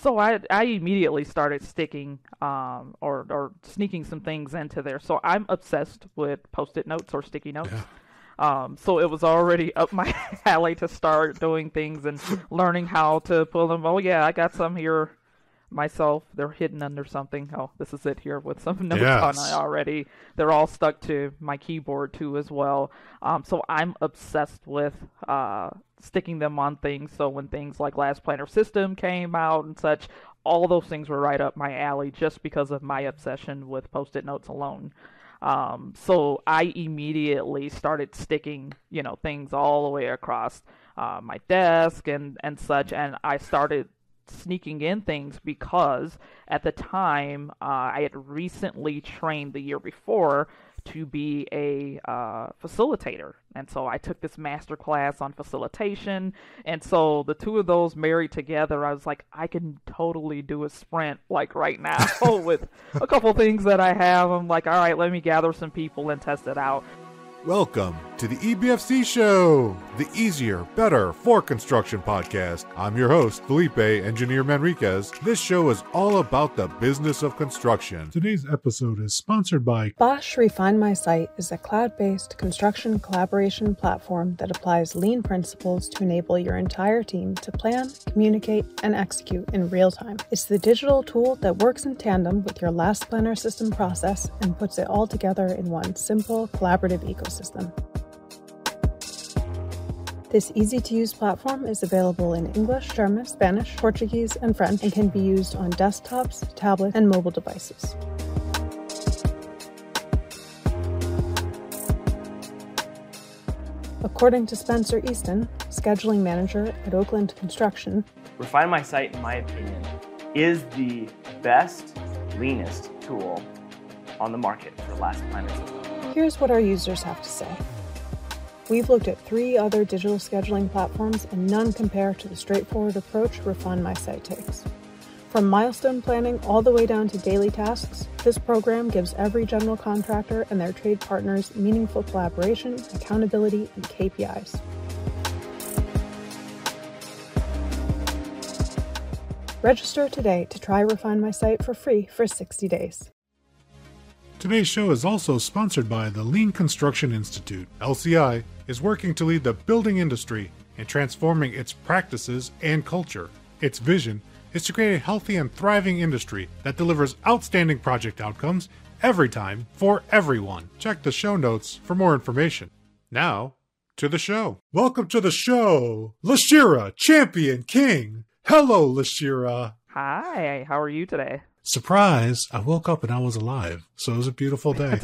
So I I immediately started sticking um or or sneaking some things into there. So I'm obsessed with post-it notes or sticky notes. Yeah. Um, so it was already up my alley to start doing things and learning how to pull them. Oh yeah, I got some here myself. They're hidden under something. Oh, this is it here with some notes on Yes. it already. They're all stuck to my keyboard too as well. Um, so I'm obsessed with uh, sticking them on things. So when things like Last Planner System came out and such, all those things were right up my alley just because of my obsession with post-it notes alone. Um, so I immediately started sticking, you know, things all the way across uh, my desk and and such, and I started sneaking in things because at the time uh, I had recently trained the year before to be a uh, facilitator, and so I took this master class on facilitation, and so the two of those married together, I was like, I can totally do a sprint like right now with a couple things that I have. I'm like, all right, let me gather some people and test it out. Welcome to the EBFC Show, the easier, better for construction podcast. I'm your host, Felipe Engineer Manriquez. This show is all about the business of construction. Today's episode is sponsored by Bosch Refine My Site is a cloud based construction collaboration platform that applies lean principles to enable your entire team to plan, communicate, and execute in real time. It's the digital tool that works in tandem with your last planner system process and puts it all together in one simple, collaborative ecosystem. This easy to use platform is available in English, German, Spanish, Portuguese, and French and can be used on desktops, tablets, and mobile devices. According to Spencer Easton, scheduling manager at Oakland Construction, Refine My Site, in my opinion, is the best, leanest tool on the market for last system. Here's what our users have to say. We've looked at three other digital scheduling platforms and none compare to the straightforward approach Refine My Site takes. From milestone planning all the way down to daily tasks, this program gives every general contractor and their trade partners meaningful collaboration, accountability, and KPIs. Register today to try Refine My Site for free for 60 days. Today's show is also sponsored by the Lean Construction Institute. LCI is working to lead the building industry in transforming its practices and culture. Its vision is to create a healthy and thriving industry that delivers outstanding project outcomes every time for everyone. Check the show notes for more information. Now, to the show. Welcome to the show, LaShira, Champion King. Hello, LaShira. Hi, how are you today? Surprise! I woke up and I was alive, so it was a beautiful day.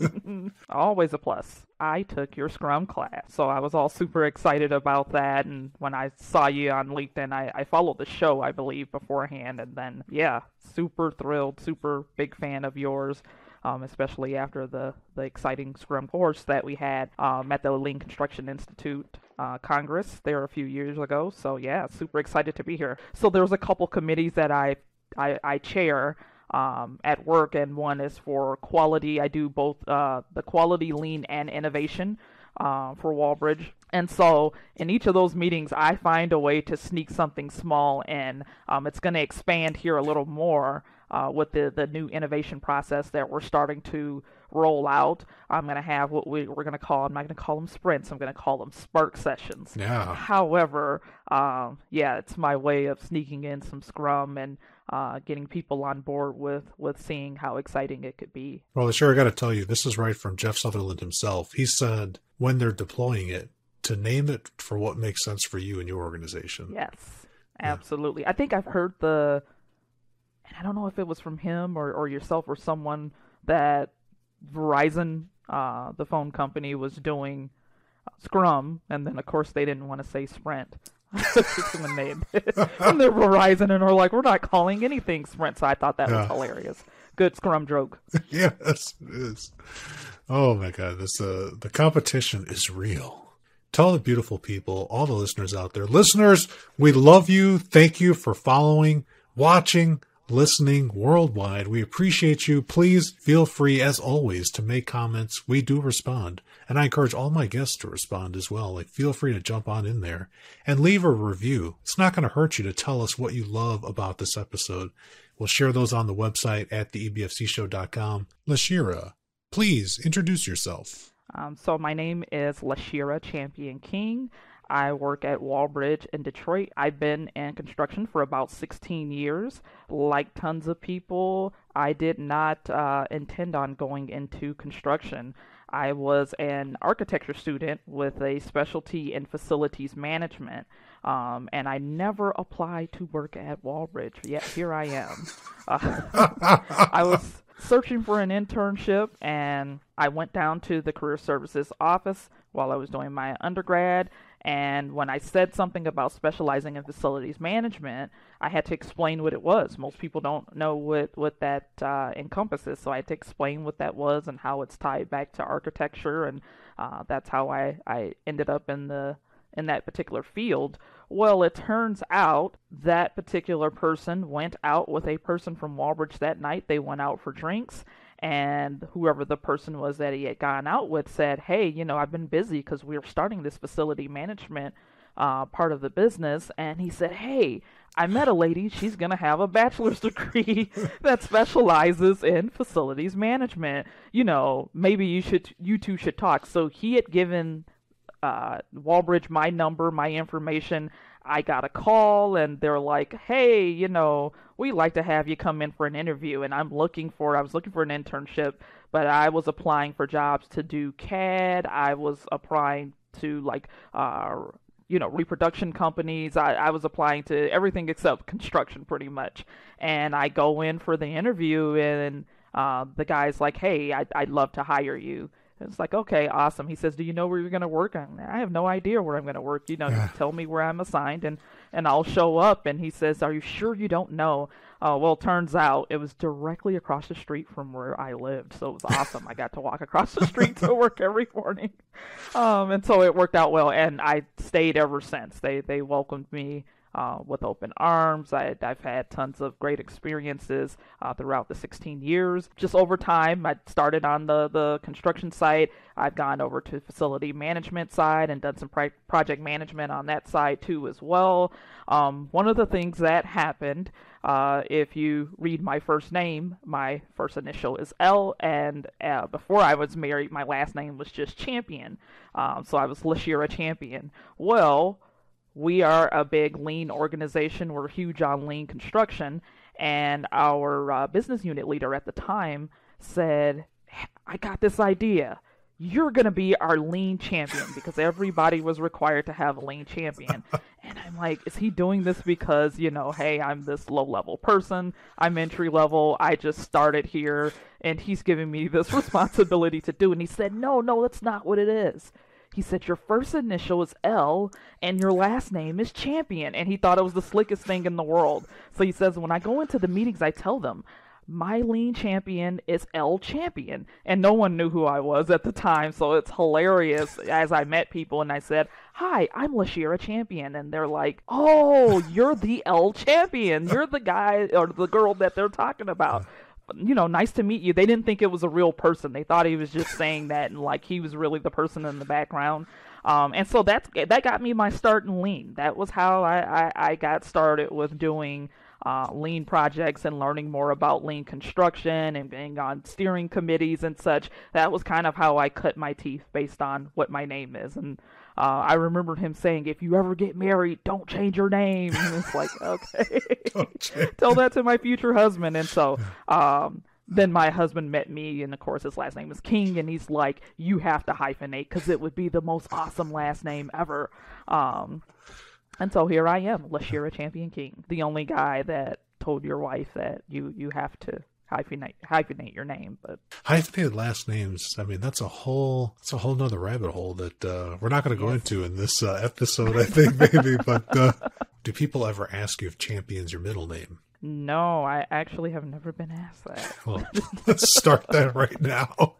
Always a plus. I took your Scrum class, so I was all super excited about that. And when I saw you on LinkedIn, I, I followed the show, I believe, beforehand. And then, yeah, super thrilled, super big fan of yours, um, especially after the, the exciting Scrum course that we had um, at the Lean Construction Institute. Uh, Congress there a few years ago, so yeah, super excited to be here. So there was a couple committees that I I, I chair um, at work, and one is for quality. I do both uh, the quality, lean, and innovation uh, for Walbridge. And so, in each of those meetings, I find a way to sneak something small in. Um, it's going to expand here a little more uh, with the, the new innovation process that we're starting to roll out. I'm going to have what we, we're going to call, I'm not going to call them sprints, I'm going to call them spark sessions. Yeah. However, um, yeah, it's my way of sneaking in some Scrum and uh, getting people on board with with seeing how exciting it could be. Well, sure, I got to tell you, this is right from Jeff Sutherland himself. He said when they're deploying it, to name it for what makes sense for you and your organization. Yes, Yeah. absolutely. I think I've heard the, and I don't know if it was from him or, or yourself or someone that Verizon, uh, the phone company, was doing Scrum, and then of course they didn't want to say Sprint. When they and they're Verizon and are like, we're not calling anything Sprint. So I thought that Yeah. was hilarious. Good Scrum joke. yes, it is. Oh my God, this uh, the competition is real. Tell the beautiful people, all the listeners out there, listeners, we love you. Thank you for following, watching, listening worldwide. We appreciate you. Please feel free, as always, to make comments. We do respond. And I encourage all my guests to respond as well. Like, feel free to jump on in there and leave a review. It's not going to hurt you to tell us what you love about this episode. We'll share those on the website at theebfcshow.com. LaShira, please introduce yourself. Um, so my name is LaShira Champion King. I work at Walbridge in Detroit. I've been in construction for about 16 years. Like tons of people, I did not uh, intend on going into construction. I was an architecture student with a specialty in facilities management, um, and I never applied to work at Walbridge. Yet here I am. Uh, I was searching for an internship, and I went down to the career services office while I was doing my undergrad and when I said something about specializing in facilities management, I had to explain what it was. Most people don't know what, what that uh, encompasses, so I had to explain what that was and how it's tied back to architecture, and uh, that's how I, I ended up in the in that particular field. Well, it turns out that particular person went out with a person from Walbridge that night. They went out for drinks, and whoever the person was that he had gone out with said, "Hey, you know, I've been busy because we are starting this facility management uh, part of the business." And he said, "Hey, I met a lady. She's gonna have a bachelor's degree that specializes in facilities management. You know, maybe you should, you two should talk." So he had given uh, Walbridge my number, my information. I got a call and they're like, "Hey, you know, we'd like to have you come in for an interview." And I'm looking for I was looking for an internship, but I was applying for jobs to do CAD. I was applying to like uh you know, reproduction companies. I, I was applying to everything except construction pretty much. And I go in for the interview and uh, the guy's like, hey, I'd, I'd love to hire you. It's like, okay, awesome. He says, do you know where you're going to work? I have no idea where I'm going to work. You know, yeah. tell me where I'm assigned and, and I'll show up. And he says, are you sure you don't know? Uh, well, turns out it was directly across the street from where I lived. So it was awesome. I got to walk across the street to work every morning. Um, and so it worked out well. And I stayed ever since. They, they welcomed me uh, with open arms. I, have had tons of great experiences uh, throughout the 16 years. Just over time, I started on the, the construction site. I've gone over to facility management side and done some pri- project management on that side too as well. Um, one of the things that happened, uh, if you read my first name, my first initial is L, and uh, before I was married, my last name was just Champion. Um, so I was LaShira Champion. Well, we are a big lean organization. We're huge on lean construction. And our uh, business unit leader at the time said, I got this idea. You're going to be our lean champion because everybody was required to have a lean champion. And I'm like, is he doing this because, you know, hey, I'm this low level person. I'm entry level. I just started here and he's giving me this responsibility to do. And he said, no, no, that's not what it is. He said, Your first initial is L and your last name is Champion. And he thought it was the slickest thing in the world. So he says, When I go into the meetings, I tell them, my lean champion is L Champion. And no one knew who I was at the time, so it's hilarious as I met people and I said, Hi, I'm LaShira Champion. And they're like, Oh, you're the L Champion. You're the guy or the girl that they're talking about you know, nice to meet you. They didn't think it was a real person. They thought he was just saying that and like he was really the person in the background. Um, and so that's that got me my start in lean. That was how I, I, I got started with doing uh, lean projects and learning more about lean construction and being on steering committees and such. That was kind of how I cut my teeth based on what my name is. And uh, I remember him saying, "If you ever get married, don't change your name." And it's like, okay, tell that to my future husband. And so, um, then my husband met me, and of course his last name is King, and he's like, "You have to hyphenate because it would be the most awesome last name ever." Um, and so here I am, LaShira Champion King, the only guy that told your wife that you you have to hyphenate hyphenate your name but hyphenated last names i mean that's a whole it's a whole nother rabbit hole that uh, we're not going to go yes. into in this uh, episode i think maybe but uh, do people ever ask you if champion's your middle name? No i actually have never been asked that. Well let's start that right now.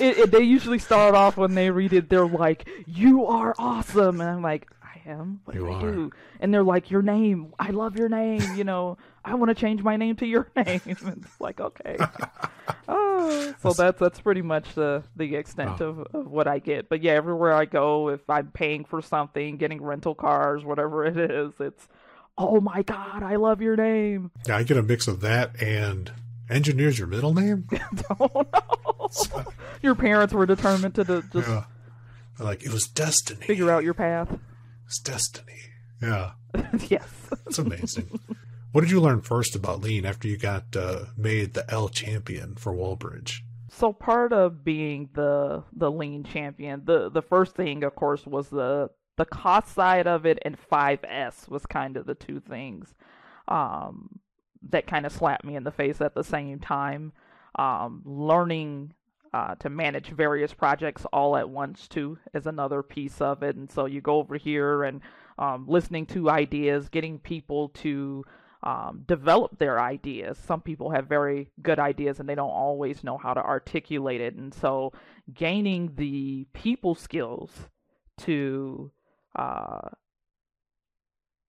It, it, they usually start off when they read it they're like you are awesome and i'm like am. What You do I are. do? And they're like, your name. I love your name. You know, I want to change my name to your name. it's like, okay. oh, so that's that's pretty much the the extent oh. of, of what I get. But yeah, everywhere I go, if I'm paying for something, getting rental cars, whatever it is, it's, oh my god, I love your name. Yeah, I get a mix of that and engineer's your middle name. Oh no. your parents were determined to de- just yeah, like it was destiny. figure out your path. It's destiny. Yeah, yes. That's amazing. what did you learn first about lean after you got uh, made the L champion for Walbridge? So part of being the the lean champion, the the first thing, of course, was the the cost side of it, and 5S was kind of the two things um, that kind of slapped me in the face at the same time. Um, learning uh, to manage various projects all at once too is another piece of it, and so you go over here and um, listening to ideas, getting people to um, develop their ideas. Some people have very good ideas and they don't always know how to articulate it. And so, gaining the people skills to uh,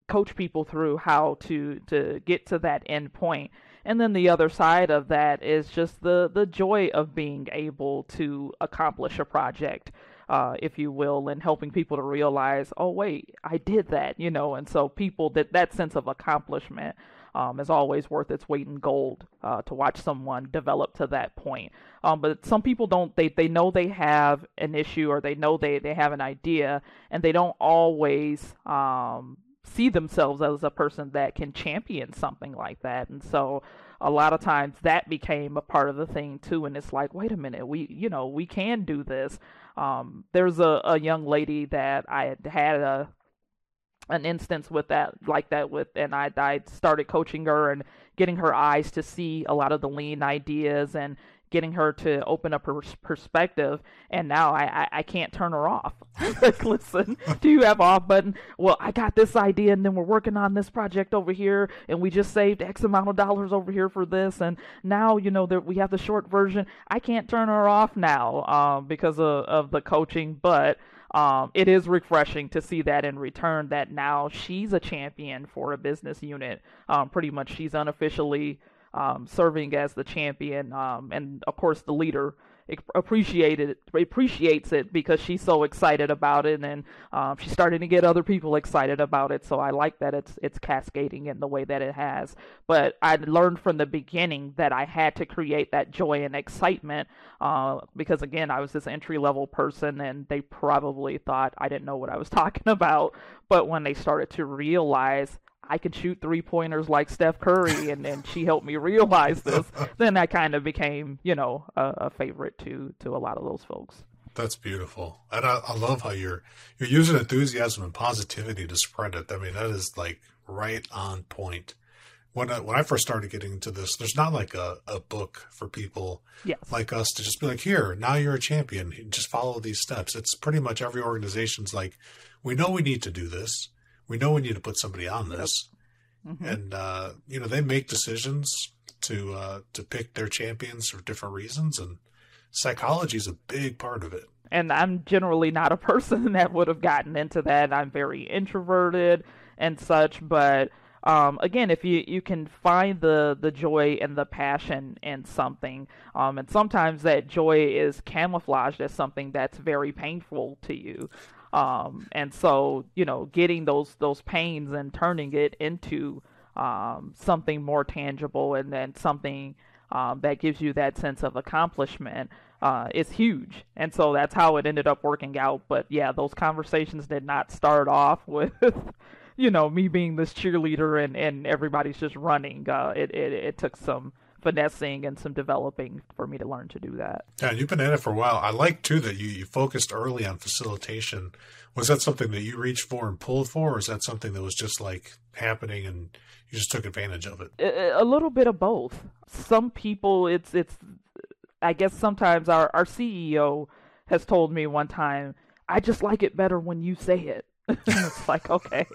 coach people through how to to get to that end point. And then the other side of that is just the the joy of being able to accomplish a project uh, if you will, and helping people to realize, oh wait, I did that, you know, and so people that that sense of accomplishment um, is always worth its weight in gold uh, to watch someone develop to that point. Um, but some people don't; they they know they have an issue or they know they they have an idea, and they don't always um, see themselves as a person that can champion something like that, and so a lot of times that became a part of the thing too and it's like wait a minute we you know we can do this. Um, there's a, a young lady that i had had a an instance with that like that with and I, I started coaching her and getting her eyes to see a lot of the lean ideas and getting her to open up her perspective and now I, I, I can't turn her off. Like listen do you have off button? Well i got this idea and then we're working on this project over here and we just saved x amount of dollars over here for this and now you know that we have the short version. I can't turn her off now um, because of, of the coaching but um, it is refreshing to see that in return that now she's a champion for a business unit. Um, pretty much, she's unofficially um, serving as the champion, um, and of course, the leader appreciated appreciates it because she's so excited about it, and um, she's starting to get other people excited about it. So I like that it's it's cascading in the way that it has. But I learned from the beginning that I had to create that joy and excitement uh, because again, I was this entry level person, and they probably thought I didn't know what I was talking about. But when they started to realize I could shoot three pointers like Steph Curry, and then she helped me realize this. then I kind of became, you know, a, a, favorite to to a lot of those folks. That's beautiful, and I, I love how you're you're using enthusiasm and positivity to spread it. I mean, that is like right on point. When I, when I first started getting into this, there's not like a, a book for people yes. like us to just be like, here, now you're a champion. Just follow these steps. It's pretty much every organization's like, we know we need to do this we know we need to put somebody on this mm-hmm. and uh, you know they make decisions to uh, to pick their champions for different reasons and psychology is a big part of it and i'm generally not a person that would have gotten into that i'm very introverted and such but um, again, if you, you can find the, the joy and the passion in something, um, and sometimes that joy is camouflaged as something that's very painful to you. Um, and so, you know, getting those those pains and turning it into um, something more tangible and then something um, that gives you that sense of accomplishment uh, is huge. And so that's how it ended up working out. But yeah, those conversations did not start off with, you know, me being this cheerleader and, and everybody's just running. Uh, it, it, it took some finessing and some developing for me to learn to do that. Yeah, you've been at it for a while. I like too that you, you focused early on facilitation. Was that something that you reached for and pulled for, or is that something that was just like happening and you just took advantage of it? A, a little bit of both. Some people, it's it's. I guess sometimes our our CEO has told me one time, I just like it better when you say it. it's like okay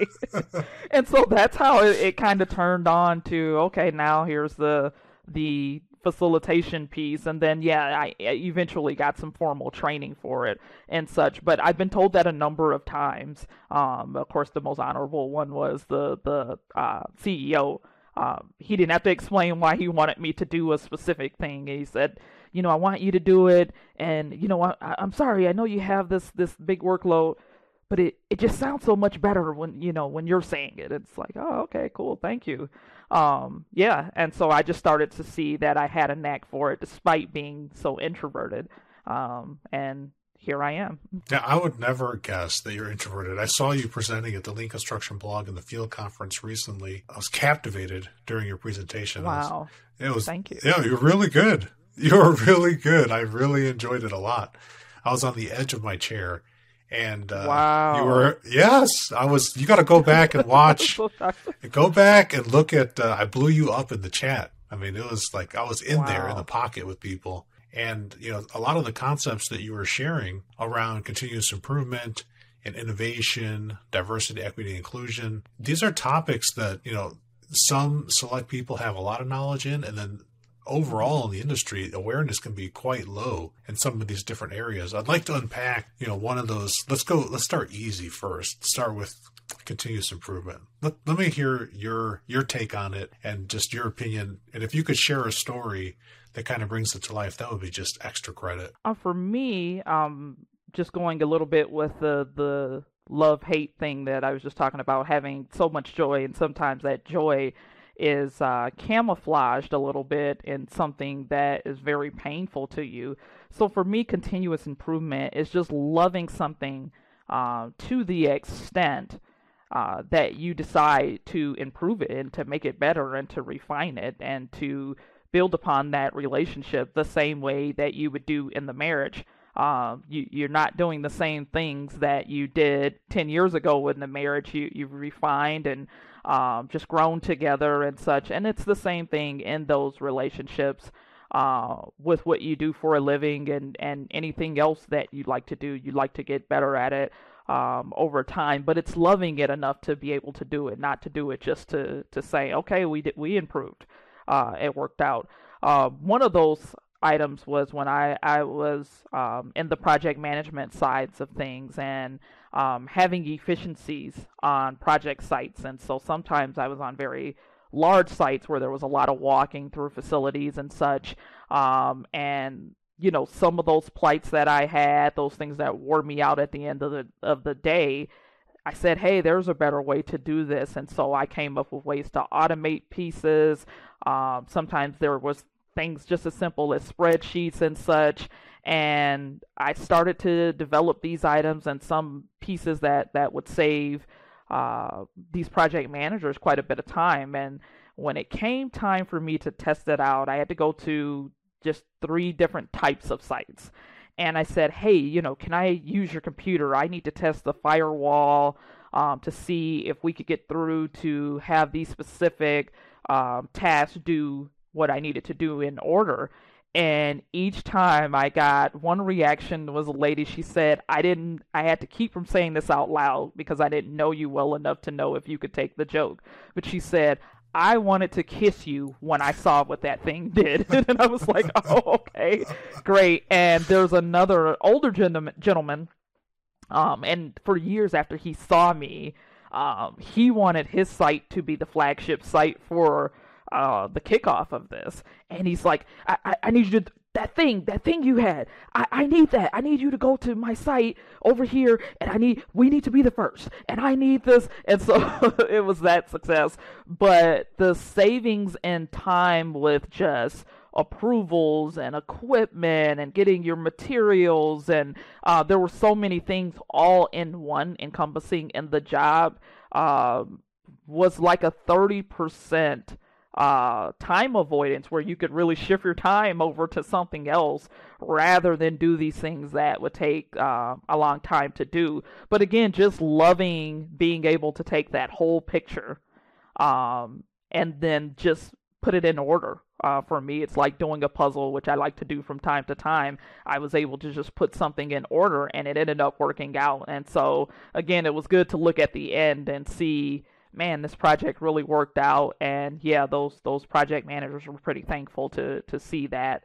and so that's how it, it kind of turned on to okay now here's the the facilitation piece, and then yeah, I, eventually got some formal training for it and such. But I've been told that a number of times. Um, of course, the most honorable one was the the uh, CEO. Um, he didn't have to explain why he wanted me to do a specific thing. He said, you know, I want you to do it, and you know, I, I'm sorry, I know you have this this big workload, but it, it just sounds so much better when you know when you're saying it it's like oh okay cool thank you um yeah and so i just started to see that i had a knack for it despite being so introverted. Um and here i am. Yeah i would never guess that you're introverted. I saw you presenting at the lean construction blog and the field conference recently. I was captivated during your presentation. Wow was, it was thank you. yeah you're really good. You're really good. I really enjoyed it a lot. I was on the edge of my chair and uh, wow. you were yes i was you got to go back and watch go back and look at uh, i blew you up in the chat i mean it was like i was in wow. there in the pocket with people and you know a lot of the concepts that you were sharing around continuous improvement and innovation diversity equity inclusion these are topics that you know some select people have a lot of knowledge in and then overall in the industry, awareness can be quite low in some of these different areas. I'd like to unpack, you know, one of those. Let's go. Let's start easy first. Start with continuous improvement. Let, let me hear your your take on it and just your opinion. And if you could share a story that kind of brings it to life, that would be just extra credit. Uh, for me, um, just going a little bit with the the love hate thing that I was just talking about, having so much joy and sometimes that joy is uh, camouflaged a little bit in something that is very painful to you. So for me, continuous improvement is just loving something uh, to the extent uh, that you decide to improve it and to make it better and to refine it and to build upon that relationship the same way that you would do in the marriage. Uh, you, you're not doing the same things that you did 10 years ago in the marriage. You, you've refined and um, just grown together and such. And it's the same thing in those relationships uh, with what you do for a living and, and anything else that you like to do. You like to get better at it um, over time, but it's loving it enough to be able to do it, not to do it just to, to say, okay, we did, we improved. Uh, it worked out. Uh, one of those items was when I, I was um, in the project management sides of things and um, having efficiencies on project sites. And so sometimes I was on very large sites where there was a lot of walking through facilities and such. Um, and you know, some of those plights that I had, those things that wore me out at the end of the of the day, I said, "Hey, there's a better way to do this," and so I came up with ways to automate pieces. Um, sometimes there was things just as simple as spreadsheets and such, and I started to develop these items and some pieces that that would save uh, these project managers quite a bit of time. And when it came time for me to test it out, I had to go to just three different types of sites. And I said, hey, you know, can I use your computer? I need to test the firewall um, to see if we could get through to have these specific um, tasks do what I needed to do in order. And each time I got one reaction was a lady she said I didn't I had to keep from saying this out loud because I didn't know you well enough to know if you could take the joke. But she said I wanted to kiss you when I saw what that thing did. And I was like oh okay great. And there's another older gentleman gentleman um and for years after he saw me um he wanted his site to be the flagship site for uh, the kickoff of this, and he's like, I, I, I need you to that thing, that thing you had. I, I need that. I need you to go to my site over here, and I need we need to be the first, and I need this. And so it was that success. But the savings and time with just approvals and equipment and getting your materials and uh, there were so many things all in one encompassing and the job uh, was like a 30% uh, time avoidance where you could really shift your time over to something else rather than do these things that would take uh, a long time to do. But again, just loving being able to take that whole picture um, and then just put it in order. Uh, for me, it's like doing a puzzle, which I like to do from time to time. I was able to just put something in order and it ended up working out. And so, again, it was good to look at the end and see man, this project really worked out. And yeah, those those project managers were pretty thankful to to see that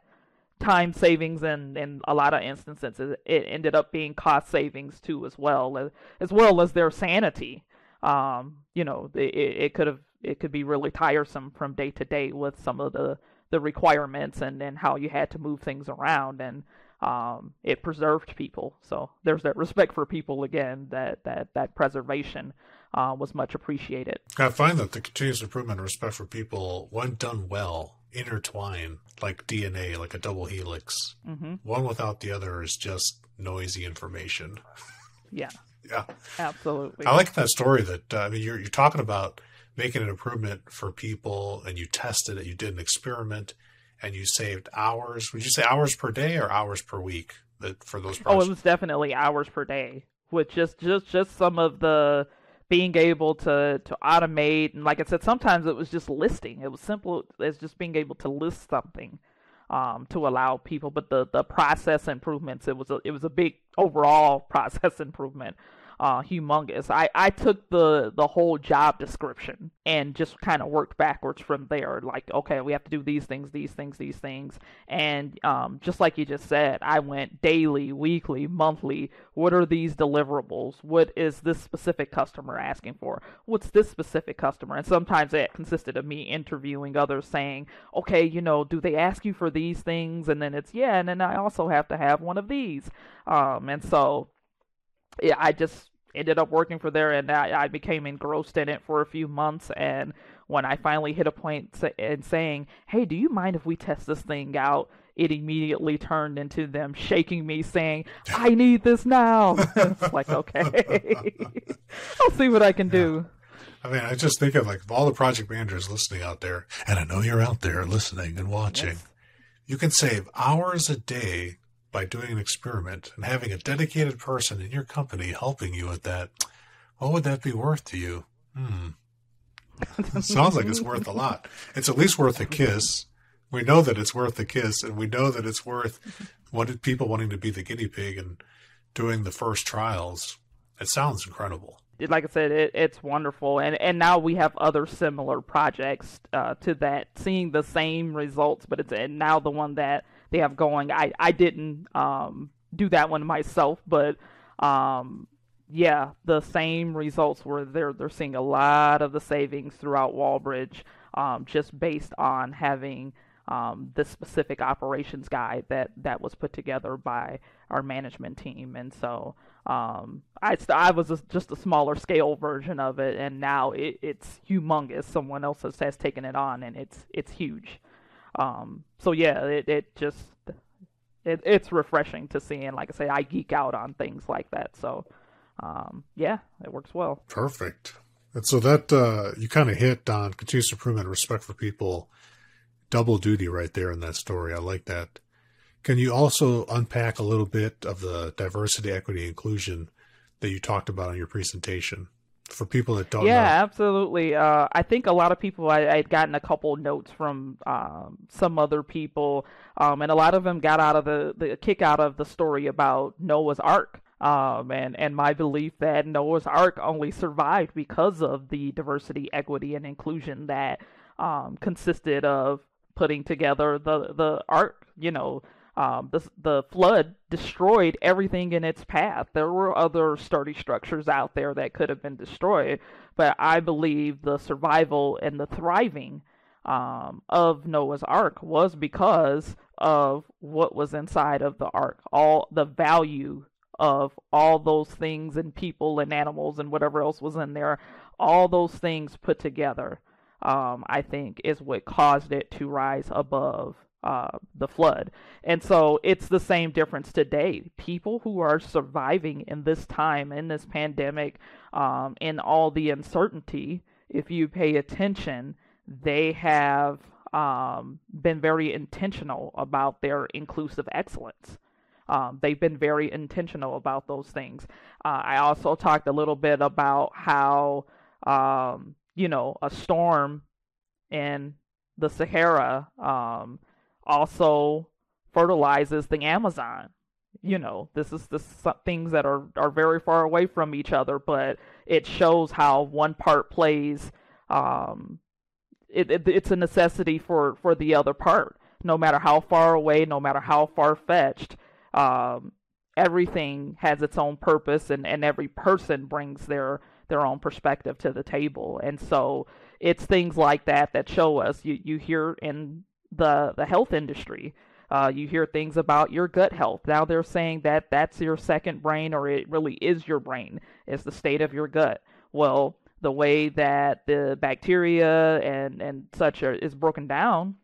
time savings and in a lot of instances. It ended up being cost savings too as well as well as their sanity. Um, you know it, it could have it could be really tiresome from day to day with some of the the requirements and and how you had to move things around. And um, it preserved people. So there's that respect for people again that that that preservation uh, was much appreciated i find that the continuous improvement and respect for people when done well intertwine like DNA, like a double helix. Mm-hmm. One without the other is just noisy information. Yeah. yeah. Absolutely. I like that story that, uh, I mean, you're, you're talking about making an improvement for people and you tested it, you did an experiment and you saved hours. Would you say hours per day or hours per week that for those projects? Oh, it was definitely hours per day with just, just, just some of the, being able to to automate and like I said, sometimes it was just listing. It was simple as just being able to list something um, to allow people. But the the process improvements, it was a it was a big overall process improvement uh, humongous. I, I took the the whole job description and just kind of worked backwards from there. Like, okay, we have to do these things, these things, these things, and um, just like you just said, I went daily, weekly, monthly. What are these deliverables? What is this specific customer asking for? What's this specific customer? And sometimes it consisted of me interviewing others, saying, okay, you know, do they ask you for these things? And then it's yeah, and then I also have to have one of these. Um, and so yeah, I just ended up working for there and I, I became engrossed in it for a few months and when I finally hit a point in saying, "Hey, do you mind if we test this thing out?" It immediately turned into them shaking me, saying, "I need this now." it's like, okay, I'll see what I can yeah. do. I mean, I just think of like all the project managers listening out there, and I know you're out there listening and watching. Yes. You can save hours a day by doing an experiment and having a dedicated person in your company helping you with that, what would that be worth to you? Hmm. sounds like it's worth a lot. It's at least worth a kiss. We know that it's worth a kiss, and we know that it's worth what people wanting to be the guinea pig and doing the first trials. It sounds incredible. Like I said, it, it's wonderful, and and now we have other similar projects uh, to that, seeing the same results, but it's and now the one that they have going. I I didn't um, do that one myself, but um, yeah, the same results were there. They're seeing a lot of the savings throughout Walbridge, um, just based on having um, the specific operations guide that that was put together by our management team, and so um, I I was a, just a smaller scale version of it, and now it, it's humongous. Someone else has, has taken it on, and it's it's huge. Um, so yeah, it, it just it, it's refreshing to see, and like I say, I geek out on things like that. So um, yeah, it works well. Perfect. And so that uh, you kind of hit on continuous improvement, respect for people, double duty right there in that story. I like that. Can you also unpack a little bit of the diversity, equity, inclusion that you talked about in your presentation? For people that don't yeah, know. absolutely. Uh, I think a lot of people, I, I'd gotten a couple notes from um, some other people, um, and a lot of them got out of the, the kick out of the story about Noah's Ark. Um, and, and my belief that Noah's Ark only survived because of the diversity, equity, and inclusion that um, consisted of putting together the, the ark, you know, um, the the flood destroyed everything in its path. There were other sturdy structures out there that could have been destroyed, but I believe the survival and the thriving um, of Noah's Ark was because of what was inside of the ark. All the value of all those things and people and animals and whatever else was in there, all those things put together, um, I think, is what caused it to rise above uh, the flood. And so it's the same difference today. People who are surviving in this time, in this pandemic, um, in all the uncertainty, if you pay attention, they have um, been very intentional about their inclusive excellence. Um, they've been very intentional about those things. Uh, I also talked a little bit about how, um, you know, a storm in the Sahara um, also fertilizes the Amazon. you know, this is the things that are are very far away from each other, but it shows how one part plays. Um, it, it, it's a necessity for for the other part, no matter how far away, no matter how far fetched. Um, everything has its own purpose, and and every person brings their their own perspective to the table, and so it's things like that that show us. You you hear in the the health industry uh, you hear things about your gut health. Now they're saying that that's your second brain, or it really is your brain, is the state of your gut. Well, the way that the bacteria and, and such are, is broken down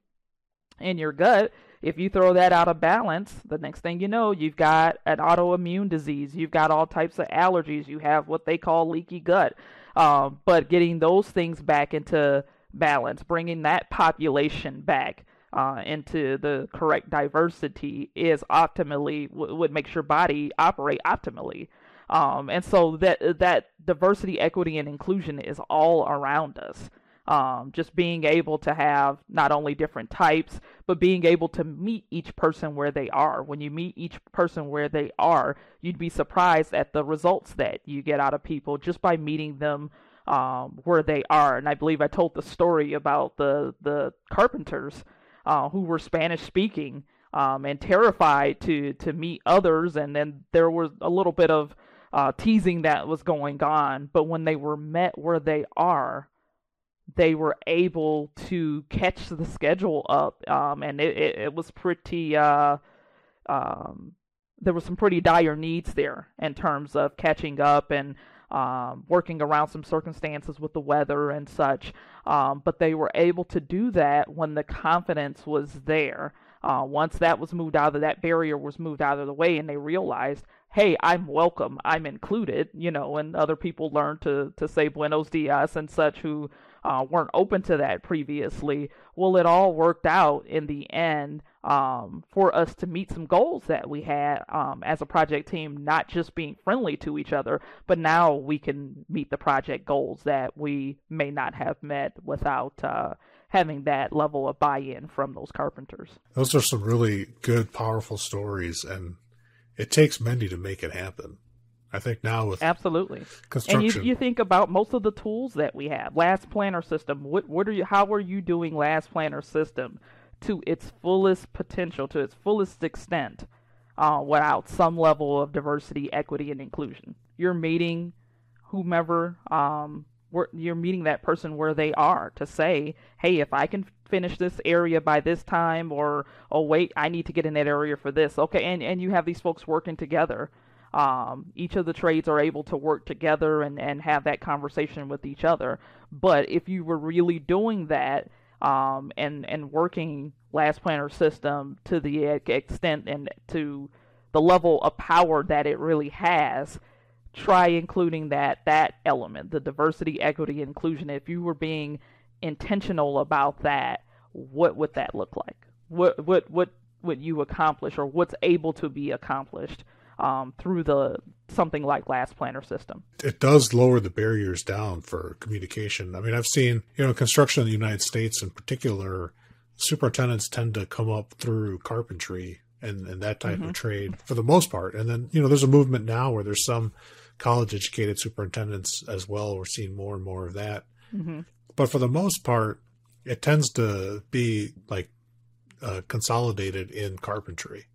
in your gut, if you throw that out of balance, the next thing you know, you've got an autoimmune disease. You've got all types of allergies. You have what they call leaky gut. Um, but getting those things back into balance, bringing that population back uh, into the correct diversity is optimally w- would make your body operate optimally. Um, and so that that diversity, equity, and inclusion is all around us. Um, just being able to have not only different types, but being able to meet each person where they are. When you meet each person where they are, you'd be surprised at the results that you get out of people just by meeting them um, where they are. And I believe I told the story about the the carpenters uh, who were Spanish speaking um, and terrified to to meet others. And then there was a little bit of uh, teasing that was going on. But when they were met where they are, they were able to catch the schedule up, um, and it, it, it, was pretty. Uh, um, there were some pretty dire needs there in terms of catching up and um, working around some circumstances with the weather and such. Um, but they were able to do that when the confidence was there. Uh, once that was moved out of that barrier was moved out of the way, and they realized, hey, I'm welcome, I'm included, you know, and other people learned to to say buenos dias and such who uh, weren't open to that previously. Well, it all worked out in the end um, for us to meet some goals that we had um, as a project team, not just being friendly to each other, but now we can meet the project goals that we may not have met without uh, having that level of buy in from those carpenters. Those are some really good, powerful stories, and it takes many to make it happen. I think now with absolutely construction, and you, you think about most of the tools that we have. Last planner system. What what are you? How are you doing last planner system? To its fullest potential, to its fullest extent, uh, without some level of diversity, equity, and inclusion. You're meeting whomever, um, you're meeting that person where they are to say, hey, if I can finish this area by this time, or oh wait, I need to get in that area for this. Okay, and and you have these folks working together. Um, each of the trades are able to work together and, and have that conversation with each other. But if you were really doing that, um, and and working last planner system to the extent and to the level of power that it really has try including that that element the diversity equity inclusion. If you were being intentional about that what would that look like? What what what would you accomplish or what's able to be accomplished um, through the something like last planner system. It does lower the barriers down for communication. I mean, I've seen you know construction in the United States in particular. Superintendents tend to come up through carpentry and, and that type mm-hmm. of trade for the most part. And then, you know, there's a movement now where there's some college educated superintendents as well. We're seeing more and more of that. Mm-hmm. But for the most part, it tends to be like uh, consolidated in carpentry.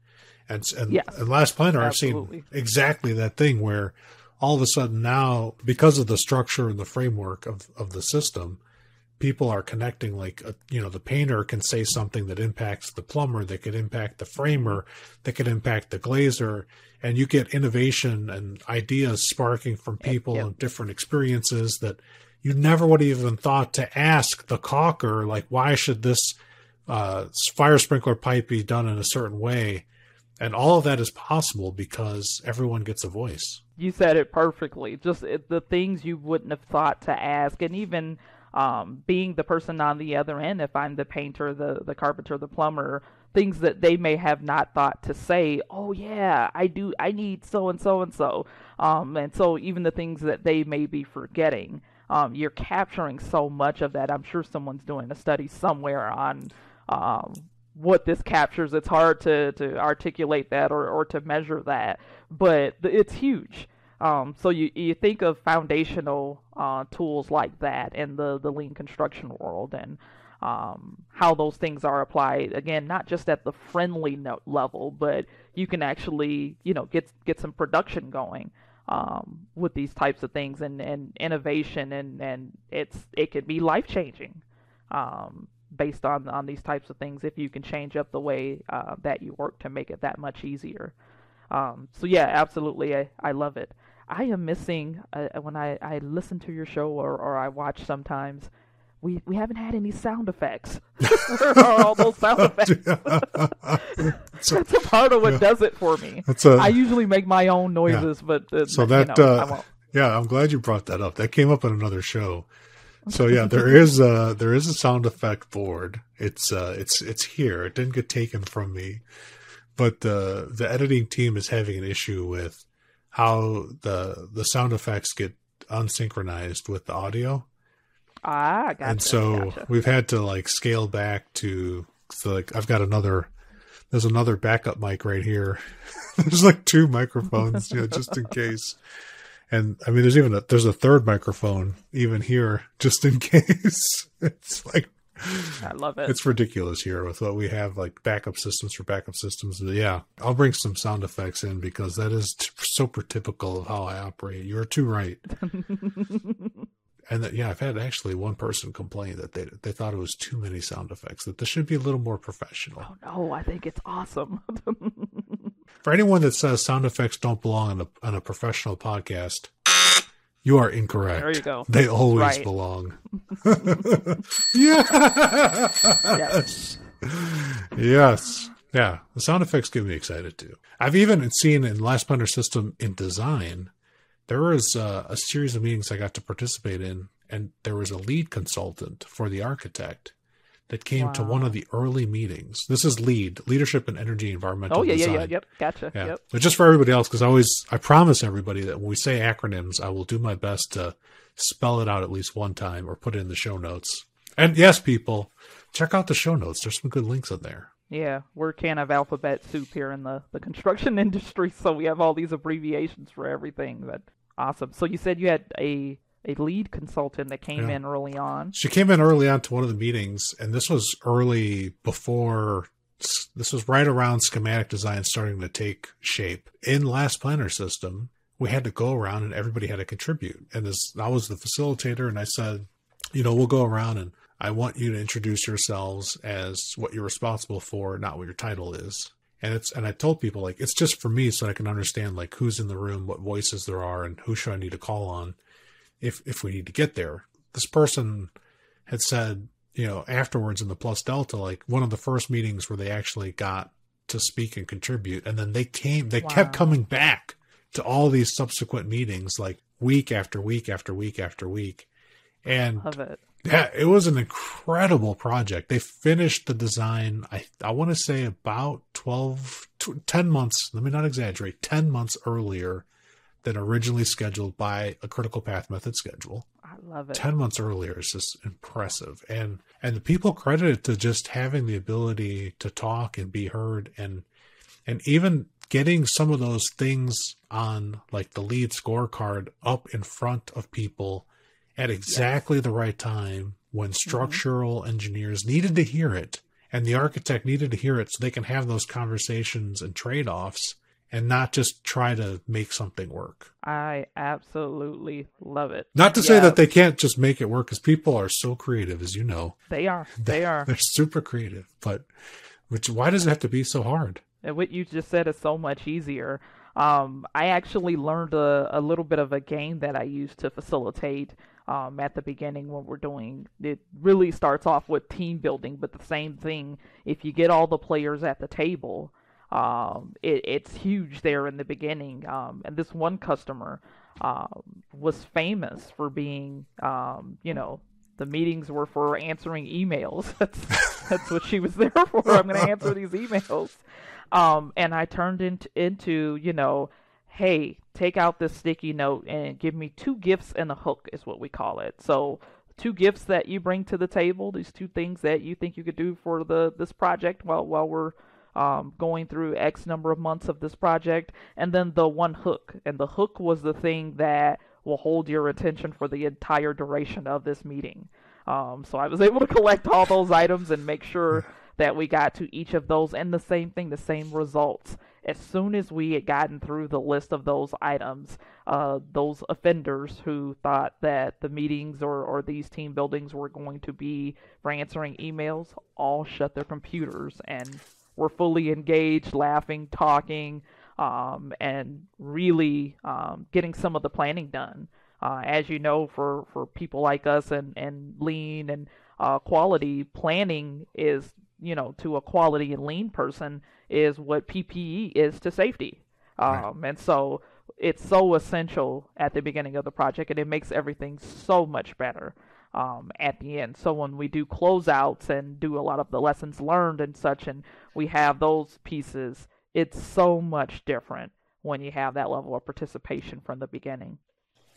And and, yes, and last planner, absolutely. I've seen exactly that thing where all of a sudden now, because of the structure and the framework of, of the system, people are connecting like a, uh, you know the painter can say something that impacts the plumber that could impact the framer that could impact the glazer and you get innovation and ideas sparking from people yep. and different experiences that you never would have even thought to ask the caulker like why should this uh, fire sprinkler pipe be done in a certain way and all of that is possible because everyone gets a voice. You said it perfectly. Just the things you wouldn't have thought to ask, and even um, being the person on the other end, if I'm the painter, the the carpenter, the plumber, things that they may have not thought to say. Oh yeah, I do. I need so and so and so. Um, and so even the things that they may be forgetting, um, you're capturing so much of that. I'm sure someone's doing a study somewhere on um, what this captures. It's hard to, to articulate that or, or to measure that, but it's huge. Um, so you, you think of foundational uh, tools like that in the, the lean construction world and um, how those things are applied. Again, not just at the friendly level, but you can actually you know get get some production going um, with these types of things and, and innovation and, and it's it could be life changing um, based on on these types of things if you can change up the way uh, that you work to make it that much easier. Um, so yeah, absolutely, I, I love it. I am missing uh, when I, I listen to your show or, or I watch sometimes. We, we haven't had any sound effects. Where are all those sound effects? that's a part of what yeah. does it for me. A, I usually make my own noises, yeah. but uh, so that you know, uh, yeah, I'm glad you brought that up. That came up in another show. So yeah, there is a there is a sound effect board. It's uh it's it's here. It didn't get taken from me, but the the editing team is having an issue with how the the sound effects get unsynchronized with the audio. Ah, gotcha. And so gotcha. we've had to like scale back to so like I've got another there's another backup mic right here. there's like two microphones, you know, just in case. And I mean, there's even a there's a third microphone even here just in case. it's like I love it. It's ridiculous here with what we have, like backup systems for backup systems. Yeah, I'll bring some sound effects in because that is t- super typical of how I operate. You're too right. and that, yeah, I've had actually one person complain that they they thought it was too many sound effects. That this should be a little more professional. Oh no, I think it's awesome. for anyone that says sound effects don't belong on a on a professional podcast, you are incorrect. There you go. They always right. belong. yes. Yes. Yeah. The sound effects get me excited too. I've even seen in Last Planner System in design, there was a, a series of meetings I got to participate in, and there was a LEED consultant for the architect that came wow. to one of the early meetings. This is LEED, Leadership and Energy Environmental Oh yeah, Design. yeah, yeah, yep, gotcha. Yeah. Yep. But just for everybody else, because I always I promise everybody that when we say acronyms, I will do my best to spell it out at least one time or put it in the show notes. And yes, people, check out the show notes. There's some good links in there. Yeah, we're kind of alphabet soup here in the, the construction industry, so we have all these abbreviations for everything. But awesome. So you said you had a a LEED consultant that came yeah. in early on. She came in early on to one of the meetings, and this was early before. This was right around schematic design starting to take shape. In Last Planner System, we had to go around and everybody had to contribute. And as I was the facilitator, and I said, you know, we'll go around and I want you to introduce yourselves as what you're responsible for, not what your title is. And it's and I told people like it's just for me so I can understand like who's in the room, what voices there are, and who should I need to call on if if we need to get there. This person had said, you know, afterwards in the Plus Delta, like one of the first meetings where they actually got to speak and contribute, and then they came, they wow. kept coming back to all these subsequent meetings, like week after week after week after week, and Love it. Yeah, it was an incredible project. They finished the design, I I want to say about 12, 10 months, let me not exaggerate, 10 months earlier than originally scheduled by a critical path method schedule. I love it. 10 months earlier is just impressive. And and the people credit it to just having the ability to talk and be heard and and even getting some of those things on like the LEED scorecard up in front of people at exactly yes. the right time when mm-hmm. structural mm-hmm. engineers needed to hear it and the architect needed to hear it so they can have those conversations and trade-offs and not just try to make something work. I absolutely love it. Not to yeah. say that they can't just make it work because people are so creative, as you know. They are. They are. They're super creative, but which why does it have to be so hard? And what you just said is so much easier. Um, I actually learned a, a little bit of a game that I use to facilitate um, at the beginning when we're doing it really starts off with team building but the same thing if you get all the players at the table um, it, it's huge there in the beginning. Um, and this one customer um, was famous for being, um, you know, the meetings were for answering emails. That's that's what she was there for. I'm going to answer these emails. Um, and I turned into into you know, hey, take out this sticky note and give me two gifts and a hook is what we call it. So two gifts that you bring to the table. These two things that you think you could do for the this project while while we're um, going through X number of months of this project, and then the one hook. And the hook was the thing that will hold your attention for the entire duration of this meeting. Um, so I was able to collect all those items and make sure that we got to each of those and the same thing, the same results. As soon as we had gotten through the list of those items, uh, those offenders who thought that the meetings or, or these team buildings were going to be for answering emails all shut their computers and were fully engaged, laughing, talking, um, and really um, getting some of the planning done. Uh, as you know, for, for people like us and, and lean and uh, quality, planning is, you know, to a quality and lean person is what PPE is to safety. Um, right. And so it's so essential at the beginning of the project and it makes everything so much better um, at the end. So when we do closeouts and do a lot of the lessons learned and such, and we have those pieces, it's so much different when you have that level of participation from the beginning.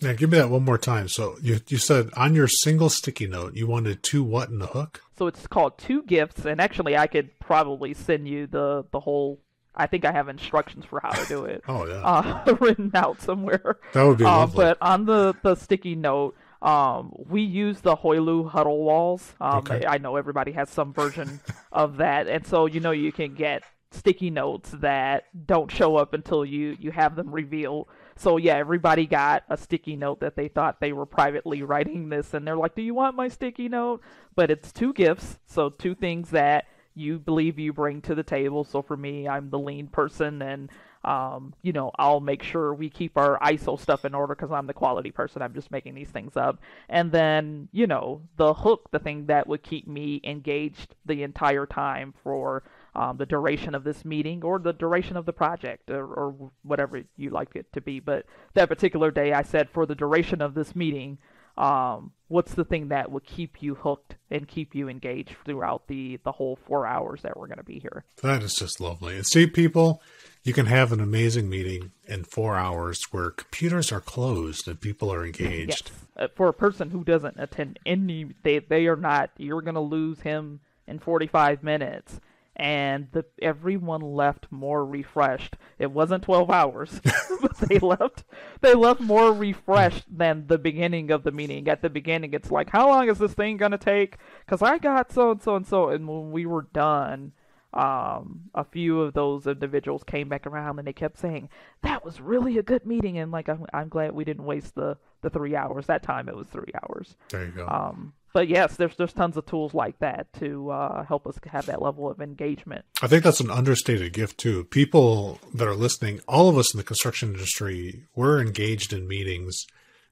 Now, give me that one more time. So you you said on your single sticky note you wanted two what in the hook? So it's called two gifts, and actually I could probably send you the the whole. I think I have instructions for how to do it. oh yeah, uh, written out somewhere. That would be uh, lovely. But on the the sticky note, um, we use the Hoylu huddle walls. Um, okay. I know everybody has some version of that, and so you know you can get sticky notes that don't show up until you you have them revealed. So yeah, everybody got a sticky note that they thought they were privately writing this, and they're like, "Do you want my sticky note?" But it's two gifts, so two things that you believe you bring to the table. So for me, I'm the lean person, and um, you know, I'll make sure we keep our ISO stuff in order because I'm the quality person. I'm just making these things up. And then, you know, the hook, the thing that would keep me engaged the entire time for um, the duration of this meeting or the duration of the project or, or whatever you like it to be. But that particular day, I said for the duration of this meeting, um, what's the thing that would keep you hooked and keep you engaged throughout the the whole four hours that we're going to be here that is just lovely and see people you can have an amazing meeting in four hours where computers are closed and people are engaged yes. Uh, for a person who doesn't attend any they, they are not you're going to lose him in 45 minutes and the, everyone left more refreshed. It wasn't 12 hours, but they left they left more refreshed than the beginning of the meeting. At the beginning, it's like, how long is this thing gonna take? Because I got so and so and so, and when we were done, um, a few of those individuals came back around and they kept saying that was really a good meeting, and like I'm, I'm glad we didn't waste the the three hours. That time it was three hours. There you go. Um, but yes, there's there's tons of tools like that to uh, help us have that level of engagement. I think that's an understated gift too. People that are listening, all of us in the construction industry, we're engaged in meetings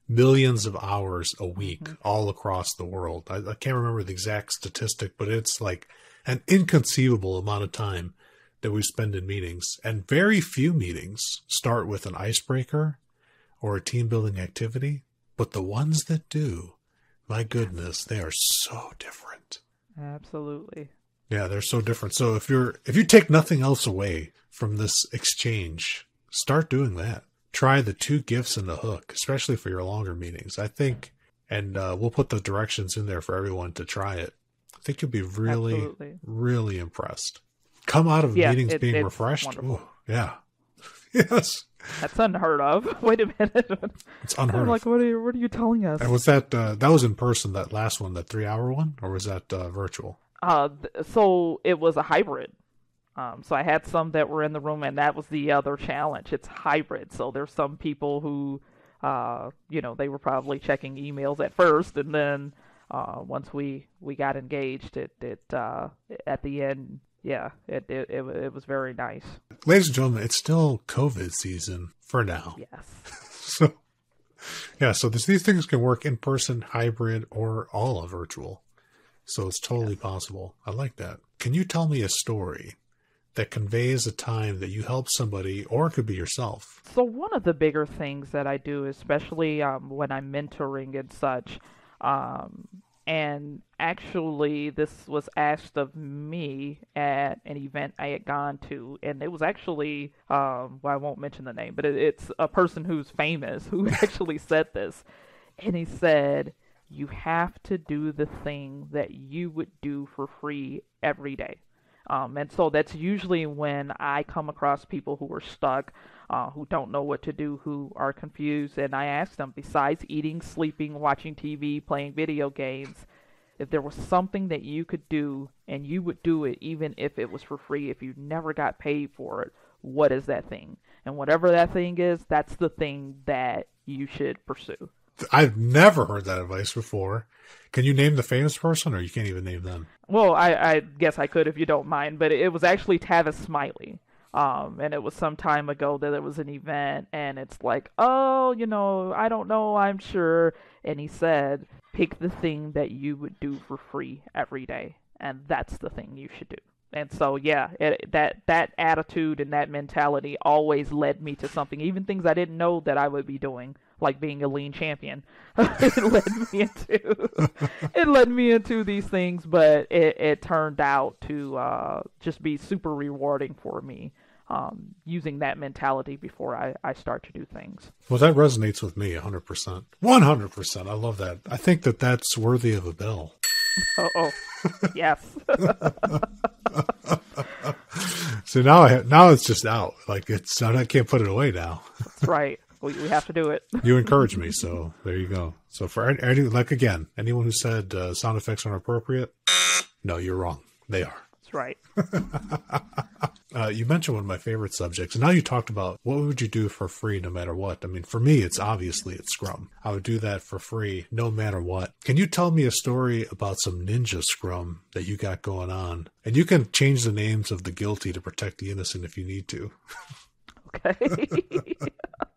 millions of hours a week mm-hmm. all across the world. I, I can't remember the exact statistic, but it's like an inconceivable amount of time that we spend in meetings. And very few meetings start with an icebreaker or a team building activity, but the ones that do my goodness, they are so different. Absolutely. Yeah, they're so different. So if you're if you take nothing else away from this exchange, start doing that. Try the two gifts and the hook, especially for your longer meetings. I think, and uh, we'll put the directions in there for everyone to try it. I think you'll be really, Absolutely. really impressed. Come out of yeah, meetings it, being refreshed. Ooh, yeah. yes. That's unheard of. Wait a minute. It's unheard I'm like, what are you, what are you telling us? And was that uh, that was in person? That last one, that three hour one, or was that uh, virtual? Uh, so it was a hybrid. Um, so I had some that were in the room, and that was the other challenge. It's hybrid. So there's some people who, uh, you know, they were probably checking emails at first, and then uh, once we we got engaged, it it uh, at the end yeah, it, it, it it was very nice. Ladies and gentlemen, it's still COVID season for now. Yes. so, yeah, so this, these things can work in person, hybrid, or all virtual. So it's totally yes. possible. I like that. Can you tell me a story that conveys a time that you helped somebody, or it could be yourself? So one of the bigger things that I do, especially um, when I'm mentoring and such, um, and actually this was asked of me at an event I had gone to, and it was actually um, well I won't mention the name, but it, it's a person who's famous who actually said this, and he said, you have to do the thing that you would do for free every day. Um, and so that's usually when I come across people who are stuck, uh, who don't know what to do, who are confused, and I ask them, besides eating, sleeping, watching TV, playing video games, if there was something that you could do and you would do it even if it was for free, if you never got paid for it, what is that thing? And whatever that thing is, that's the thing that you should pursue. I've never heard that advice before. Can you name the famous person, or you can't even name them? Well, I, I guess I could if you don't mind, but it was actually Tavis Smiley. Um, and it was some time ago that there was an event, and it's like, oh, you know, I don't know, I'm sure. And he said, pick the thing that you would do for free every day, and that's the thing you should do. And so, yeah, it, that that attitude and that mentality always led me to something, even things I didn't know that I would be doing like being a lean champion. it led me into it led me into these things, but it, it turned out to uh, just be super rewarding for me. Um, using that mentality before I, I start to do things. Well, that resonates with me 100%. 100%. I love that. I think that that's worthy of a bell. Oh, oh. yes. so now I now it's just out. Like it's I can't put it away now. That's right we, we have to do it. you encourage me, so there you go. So for any, like again, anyone who said uh, sound effects aren't appropriate, no, you're wrong. They are. That's right. uh, you mentioned one of my favorite subjects, and now you talked about what would you do for free no matter what. I mean, for me, it's obviously it's Scrum. I would do that for free no matter what. Can you tell me a story about some ninja Scrum that you got going on? And you can change the names of the guilty to protect the innocent if you need to. okay.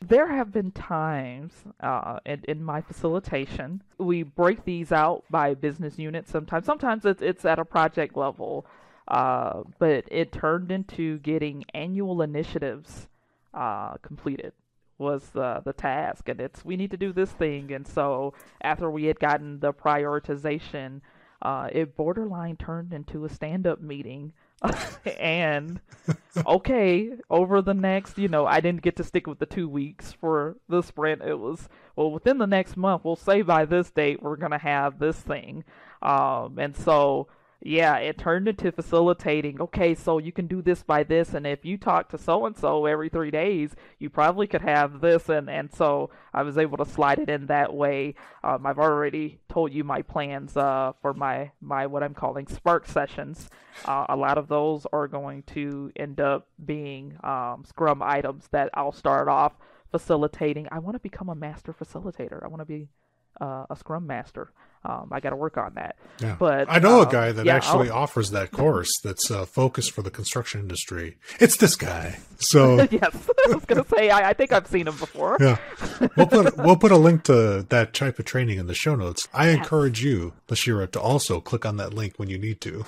There have been times uh, in, in my facilitation, we break these out by business unit sometimes. Sometimes it's, it's at a project level, uh, but it turned into getting annual initiatives uh, completed was the the task and it's we need to do this thing and so after we had gotten the prioritization uh, it borderline turned into a stand-up meeting and okay, over the next, you know, I didn't get to stick with the two weeks for the sprint. It was well within the next month. We'll say by this date we're gonna have this thing, um, and so yeah, it turned into facilitating. Okay, so you can do this by this, and if you talk to so and so every three days, you probably could have this, and and so I was able to slide it in that way. Um, I've already told you my plans uh, for my my what I'm calling Spark sessions. Uh, a lot of those are going to end up being um, Scrum items that I'll start off facilitating. I want to become a master facilitator. I want to be uh, a Scrum master. Um, I got to work on that. Yeah. But I know uh, a guy that yeah, actually I'll... offers that course that's uh, focused for the construction industry. It's this guy. So yes, I was going to say I, I, think I've seen him before. Yeah, we'll put we'll put a link to that type of training in the show notes. I yes. encourage you, LaShira, to also click on that link when you need to.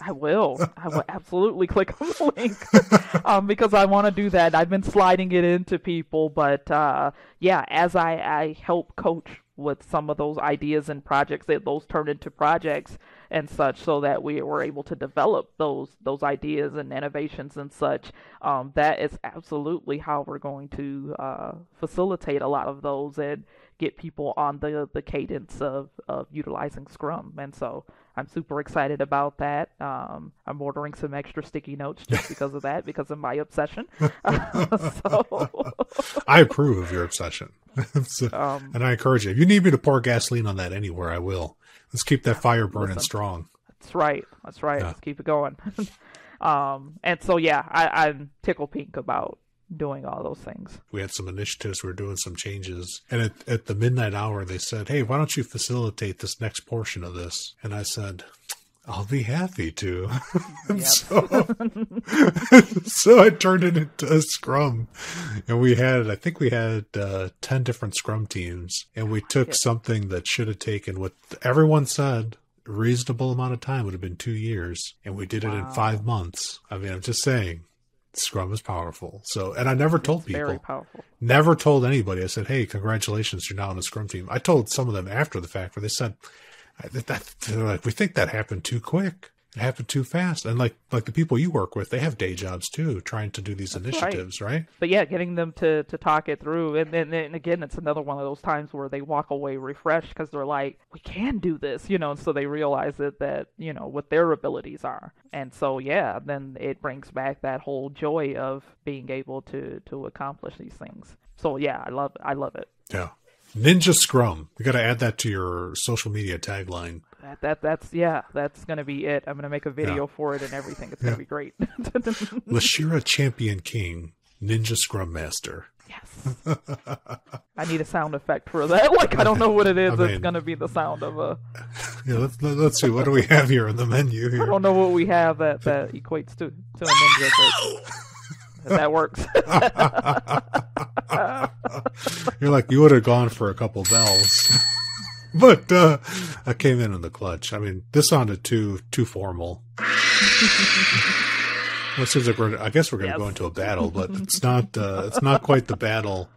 I will. I will absolutely click on the link um, because I want to do that. I've been sliding it into people, but uh, yeah, as I, I help coach with some of those ideas and projects that those turned into projects and such so that we were able to develop those those ideas and innovations and such. Um, that is absolutely how we're going to uh, facilitate a lot of those and get people on the the cadence of, of utilizing scrum. And so I'm super excited about that. Um, I'm ordering some extra sticky notes just because of that, because of my obsession. so... I approve of your obsession. so, um, and I encourage you. If you need me to pour gasoline on that anywhere, I will. Let's keep that fire burning listen, strong. That's right. That's right. Yeah. Let's keep it going. um, and so, yeah, I, I'm tickle pink about doing all those things. We had some initiatives, we were doing some changes. And at, at the midnight hour, they said, Hey, why don't you facilitate this next portion of this? And I said, I'll be happy to. so, so I turned it into a scrum. And we had, I think we had uh, 10 different scrum teams. And we took yeah. something that should have taken what everyone said a reasonable amount of time would have been two years. And we did wow. it in five months. I mean, I'm just saying Scrum is powerful. So, and I never told people. Very powerful. Never told anybody. I said, "Hey, congratulations, you're now on a Scrum team." I told some of them after the fact, where they said, "That, that like, we think that happened too quick." It happened too fast. And like like the people you work with, they have day jobs too, trying to do these That's initiatives, right. But yeah, getting them to, to talk it through, and then and again, it's another one of those times where they walk away refreshed because they're like, we can do this, you know, and so they realize that that you know what their abilities are, and so yeah, then it brings back that whole joy of being able to to accomplish these things. So yeah, I love I love it. Yeah. Ninja Scrum. We got to add that to your social media tagline. That, that that's yeah, that's gonna be it. I'm gonna make a video for it and everything. It's Yeah. gonna be great. LaShira Champion King, Ninja Scrum Master. yes. I need a sound effect for that. Like I don't know what it is. I mean- it's gonna be the sound of a. Yeah, let's, let- let's see. What do we have here in the menu Here? I don't know what we have that that equates to to a ninja, but that works. You're like, you would have gone for a couple bells. but uh, I came in in the clutch. I mean, this sounded too too formal. Well, it seems like we're. I guess we're going to Yes. go into a battle, but it's not. Uh, it's not quite the battle.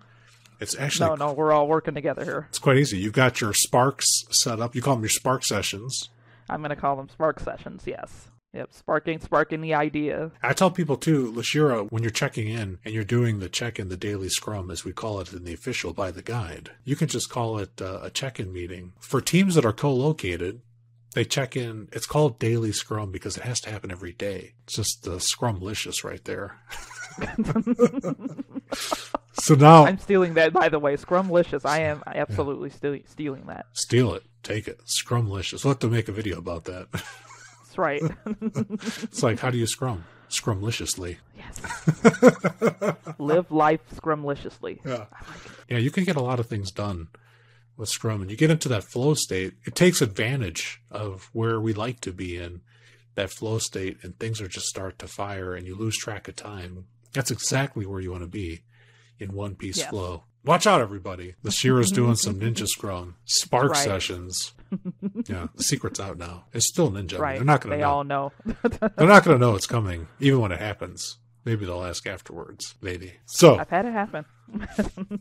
It's actually no, no, we're all working together here. it's quite easy. You've got your Sparks set up. You call them your Spark sessions. I'm gonna call them spark sessions. Yes. Yep. Sparking, sparking the idea. I tell people too, LaShira, when you're checking in and you're doing the check in, the daily scrum, as we call it in the official by the guide, you can just call it uh, a check in meeting. For teams that are co located, they check in. It's called daily scrum because it has to happen every day. It's just the scrumlicious right there. so now, I'm stealing that, by the way. Scrumlicious. I am absolutely still stealing that. steal it, take it. Scrumlicious. We'll have to make a video about that. That's right. it's like, how do you scrum? Scrumliciously. yes. Live life scrumliciously. Yeah. Yeah, you can get a lot of things done with Scrum, and you get into that flow state. It takes advantage of where we like to be in that flow state, and things are just start to fire, and you lose track of time. That's exactly where you want to be in one piece Yes. flow. Watch out, everybody! LaShira's doing some Ninja Scrum Spark Right. sessions. Yeah, the secret's out now. It's still Ninja. I Right. they're not going they to know. all know. They're not going to know it's coming, even when it happens. Maybe they'll ask afterwards. Maybe. So I've had it happen.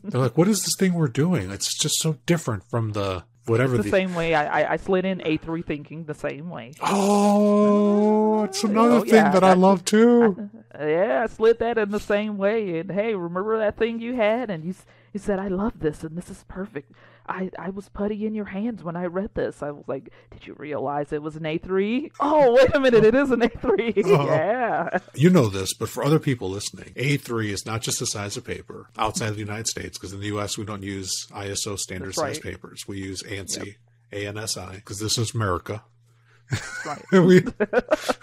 they're like, "What is this thing we're doing? It's just so different from the whatever the the." same way I, I, I slid in A3 thinking the same way. Oh, it's oh, another Oh, thing yeah, that I that- love too. Yeah, I slid that in the same way. And hey, remember that thing you had? And you you said, "I love this, and this is perfect." I I was putty in your hands when I read this. I was like, "Did you realize it was an A3?" Oh, wait a minute, it is an A3. Oh. Uh-huh. yeah. You know this, but for other people listening, A3 is not just the size of paper outside of the United States, because in the U.S. we don't use ISO standard right. size papers. We use ANSI, ANSI, because this is America. Right. we,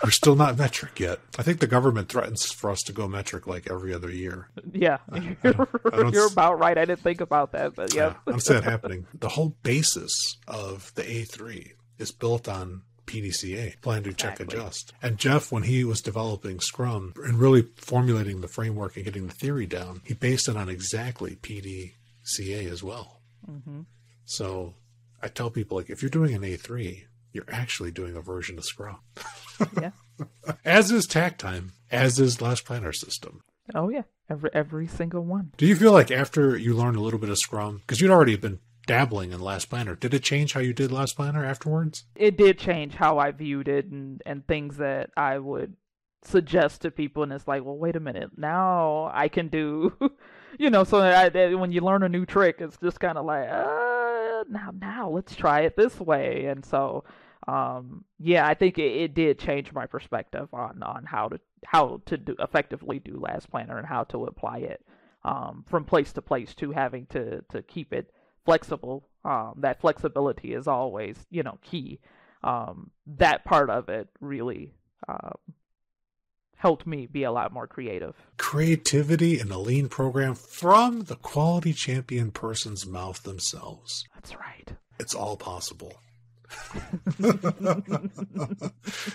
we're still not metric yet. I think the government threatens for us to go metric like every other year. Yeah, don't- I don't you're s- about right. I didn't think about that, but Yeah, yeah. I see that happening. The whole basis of the A3 is built on PDCA, plan, do, check, Exactly. adjust. And Jeff, when he was developing Scrum and really formulating the framework and getting the theory down, he based it on exactly PDCA as well. hmm So I tell people, like, if you're doing an A3, you're actually doing a version of Scrum. Yeah. As is Takt Time, as is Last Planner System. Oh yeah, every every single one. Do you feel like after you learned a little bit of Scrum, because you'd already been dabbling in Last Planner, did it change how you did Last Planner afterwards? it did change how I viewed it and and things that I would suggest to people and it's like well wait a minute now I can do you know so I, that when you learn a new trick it's just kind of like uh, now now let's try it this way and so um yeah I think it, it did change my perspective on on how to how to do effectively do last planner and how to apply it um from place to place to having to to keep it flexible um that flexibility is always you know key um, that part of it really um, helped me be a lot more creative. Creativity in a lean program from the quality champion person's mouth themselves. That's right. It's all possible.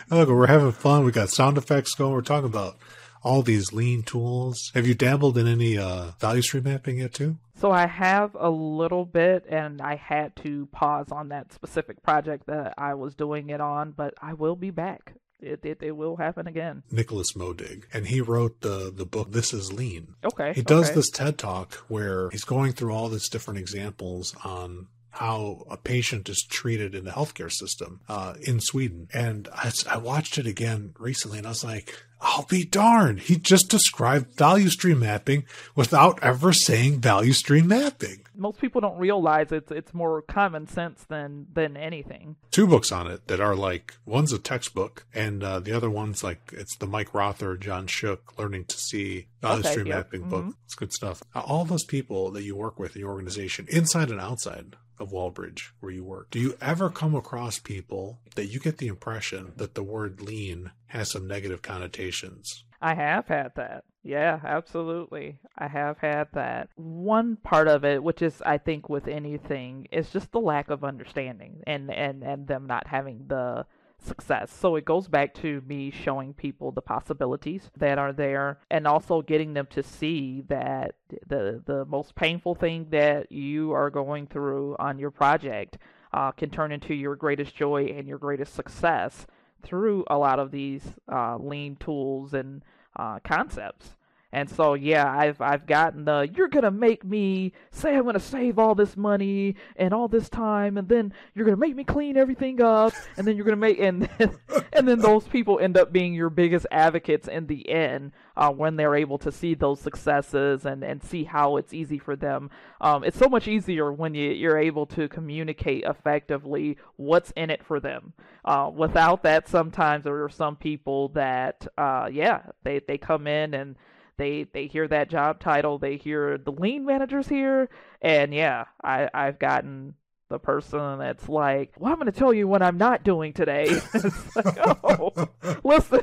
Look, we're having fun. We got sound effects going. We're talking about all these lean tools. Have you dabbled in any uh, value stream mapping yet, too? So I have a little bit, and I had to pause on that specific project that I was doing it on, but I will be back. It it, it will happen again. Niklas Modig, and he wrote the the book This Is Lean. Okay. He does okay. this TED talk where he's going through all these different examples on how a patient is treated in the healthcare system uh, in Sweden. And I, I watched it again recently and I was like, I'll be darned. He just described value stream mapping without ever saying value stream mapping. Most people don't realize it's it's more common sense than than anything. Two books on it that are like one's a textbook and uh, the other one's like it's the Mike Rother, John Shook Learning to See Value Okay, Stream yep, Mapping book. mhm. It's good stuff. All those people that you work with in your organization, inside and outside of Walbridge, where you work, do you ever come across people that you get the impression that the word lean has some negative connotations? I have had that. Yeah, absolutely. I have had that. One part of it, which is I think with anything, is just the lack of understanding and and and them not having the success. So it goes back to me showing people the possibilities that are there and also getting them to see that the the most painful thing that you are going through on your project uh, can turn into your greatest joy and your greatest success through a lot of these uh, lean tools and uh, concepts. And so, yeah, I've I've gotten the you're gonna make me say I'm gonna save all this money and all this time, and then you're gonna make me clean everything up, and then you're gonna make and and then those people end up being your biggest advocates in the end uh, when they're able to see those successes and and see how it's easy for them. Um, it's so much easier when you you're able to communicate effectively what's in it for them. Uh, without that, sometimes there are some people that uh, yeah they they come in and they they hear that job title, they hear the lean managers here, and yeah, I I've gotten the person that's like, well, I'm going to tell you what I'm not doing today. it's like, oh, listen,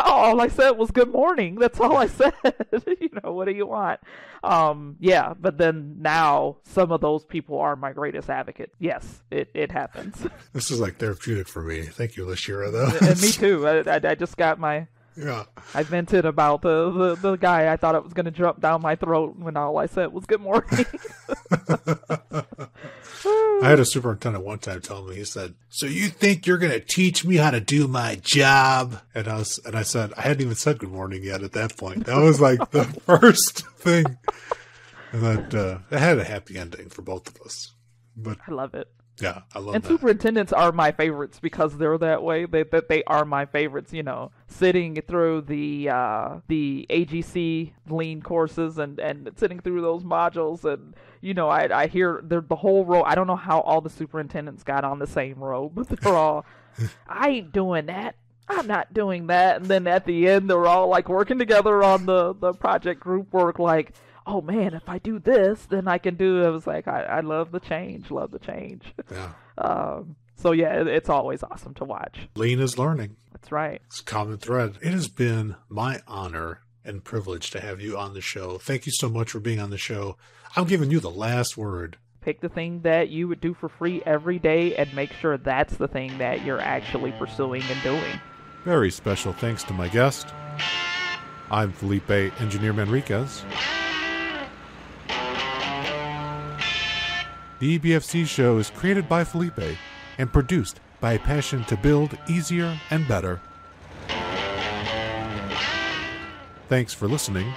all I said was good morning. That's all I said. you know, what do you want? Um, yeah, but then now some of those people are my greatest advocate. Yes, it, it happens. This is like therapeutic for me. Thank you, LaShira, though. and me too. I, I, I just got my yeah. I vented about the, the, the guy I thought it was going to jump down my throat when all I said was good morning. I had a superintendent one time tell me, he said, So you think you're gonna teach me how to do my job? And I was and I said, I hadn't even said good morning yet at that point. That was like the first thing. And that uh it had a happy ending for both of us. But I love it. Yeah, I love it. And that. superintendents are my favorites because they're that way. They that they are my favorites. You know, sitting through the uh, the AGC lean courses and, and sitting through those modules, and you know, I I hear they're the whole row. I don't know how all the superintendents got on the same row, but they're all, I ain't doing that. I'm not doing that. And then at the end, they're all like working together on the the project group work, like. Oh man, if I do this, then I can do. I was like, I, I love the change, love the change. yeah. Um, so yeah, it, it's always awesome to watch. Lean is learning. That's right. It's a common thread. It has been my honor and privilege to have you on the show. Thank you so much for being on the show. I'm giving you the last word. Pick the thing that you would do for free every day and make sure that's the thing that you're actually pursuing and doing. Very special thanks to my guest. I'm Felipe Engineer Manriquez. The EBFC show is created by Felipe and produced by a passion to build easier and better. Thanks for listening.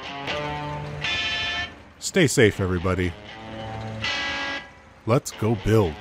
Stay safe, everybody. Let's go build.